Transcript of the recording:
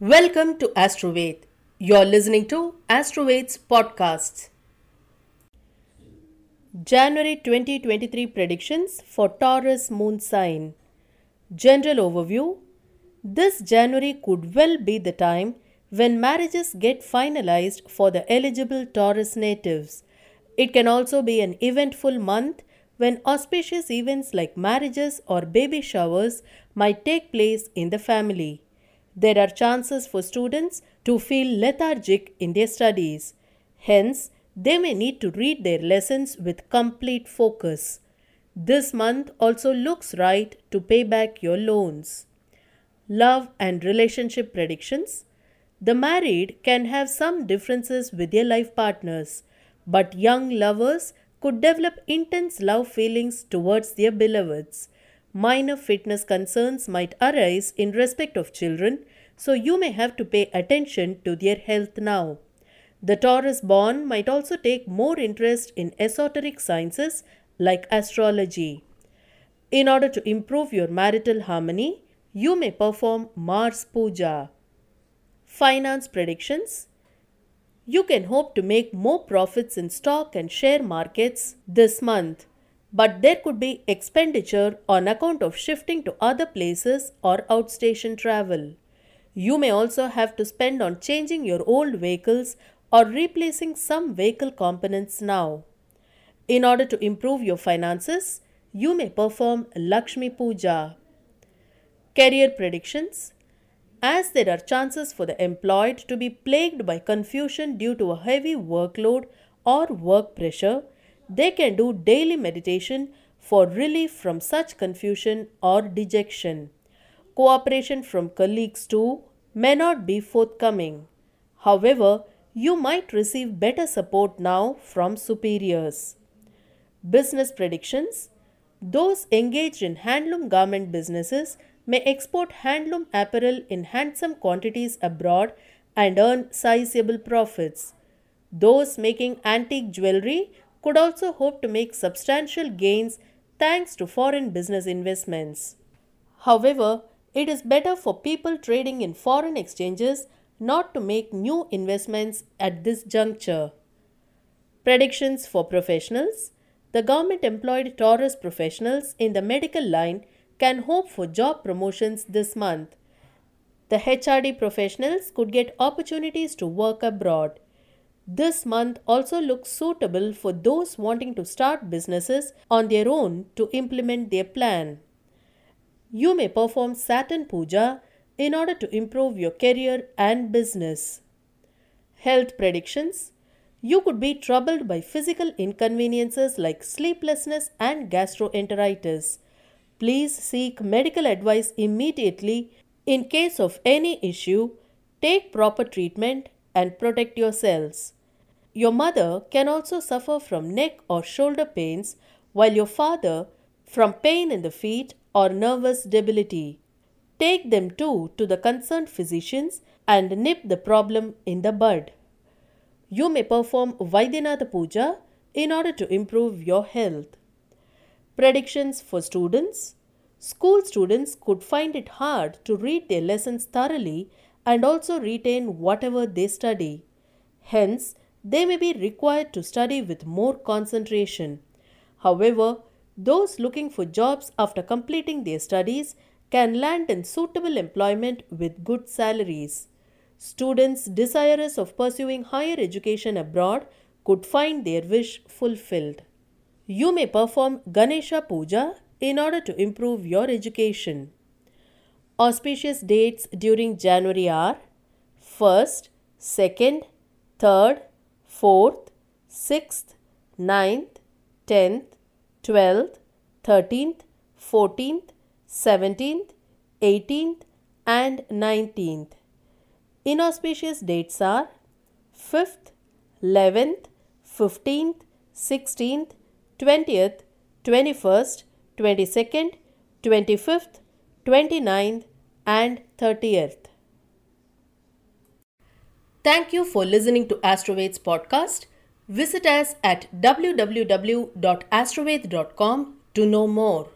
Welcome to Astroved. You're listening to Astroved's podcasts. January 2023 predictions for Taurus moon sign. General overview This January could well be the time when marriages get finalized for the eligible Taurus natives. It can also be an eventful month when auspicious events like marriages or baby showers might take place in the family. There are chances for students to feel lethargic in their studies. Hence, they may need to read their lessons with complete focus. This month also looks right to pay back your loans. Love and relationship predictions. The married can have some differences with their life partners, but young lovers could develop intense love feelings towards their beloveds. Minor fitness concerns might arise in respect of children, so you may have to pay attention to their health now. The Taurus born might also take more interest in esoteric sciences like astrology. In order to improve your marital harmony, you may perform Mars Puja. Finance predictions You can hope to make more profits in stock and share markets this month, but there could be expenditure on account of shifting to other places or outstation travel. You may also have to spend on changing your old vehicles or replacing some vehicle components now. In order to improve your finances, you may perform Lakshmi Puja. Career predictions As there are chances for the employed to be plagued by confusion due to a heavy workload or work pressure, they can do daily meditation for relief from such confusion or dejection. Cooperation from colleagues too may not be forthcoming. However, you might receive better support now from superiors. Business predictions Those engaged in handloom garment businesses may export handloom apparel in handsome quantities abroad and earn sizable profits. Those making antique jewelry could also hope to make substantial gains thanks to foreign business investments. However, it is better for people trading in foreign exchanges not to make new investments at this juncture. Predictions for professionals The government employed Taurus professionals in the medical line can hope for job promotions this month. The HRD professionals could get opportunities to work abroad. This month also looks suitable for those wanting to start businesses on their own to implement their plan. You may perform Saturn Puja in order to improve your career and business. Health predictions You could be troubled by physical inconveniences like sleeplessness and gastroenteritis. Please seek medical advice immediately in case of any issue. Take proper treatment and protect yourselves. Your mother can also suffer from neck or shoulder pains, while your father from pain in the feet or nervous debility. Take them too to the concerned physicians and nip the problem in the bud. You may perform Vaidyanath Puja in order to improve your health. Predictions for students School students could find it hard to read their lessons thoroughly and also retain whatever they study. Hence, they may be required to study with more concentration. However, those looking for jobs after completing their studies can land in suitable employment with good salaries. Students desirous of pursuing higher education abroad could find their wish fulfilled. You may perform Ganesha Puja in order to improve your education. Auspicious dates during January are 1st, 2nd, 3rd, 4th, 6th, 9th, 10th, 12th, 13th, 14th, 17th, 18th, and 19th. Inauspicious dates are 5th, 11th, 15th, 16th, 20th, 21st, 22nd, 25th, 29th, and 30th. Thank you for listening to Astroved's podcast. Visit us at www.astroved.com to know more.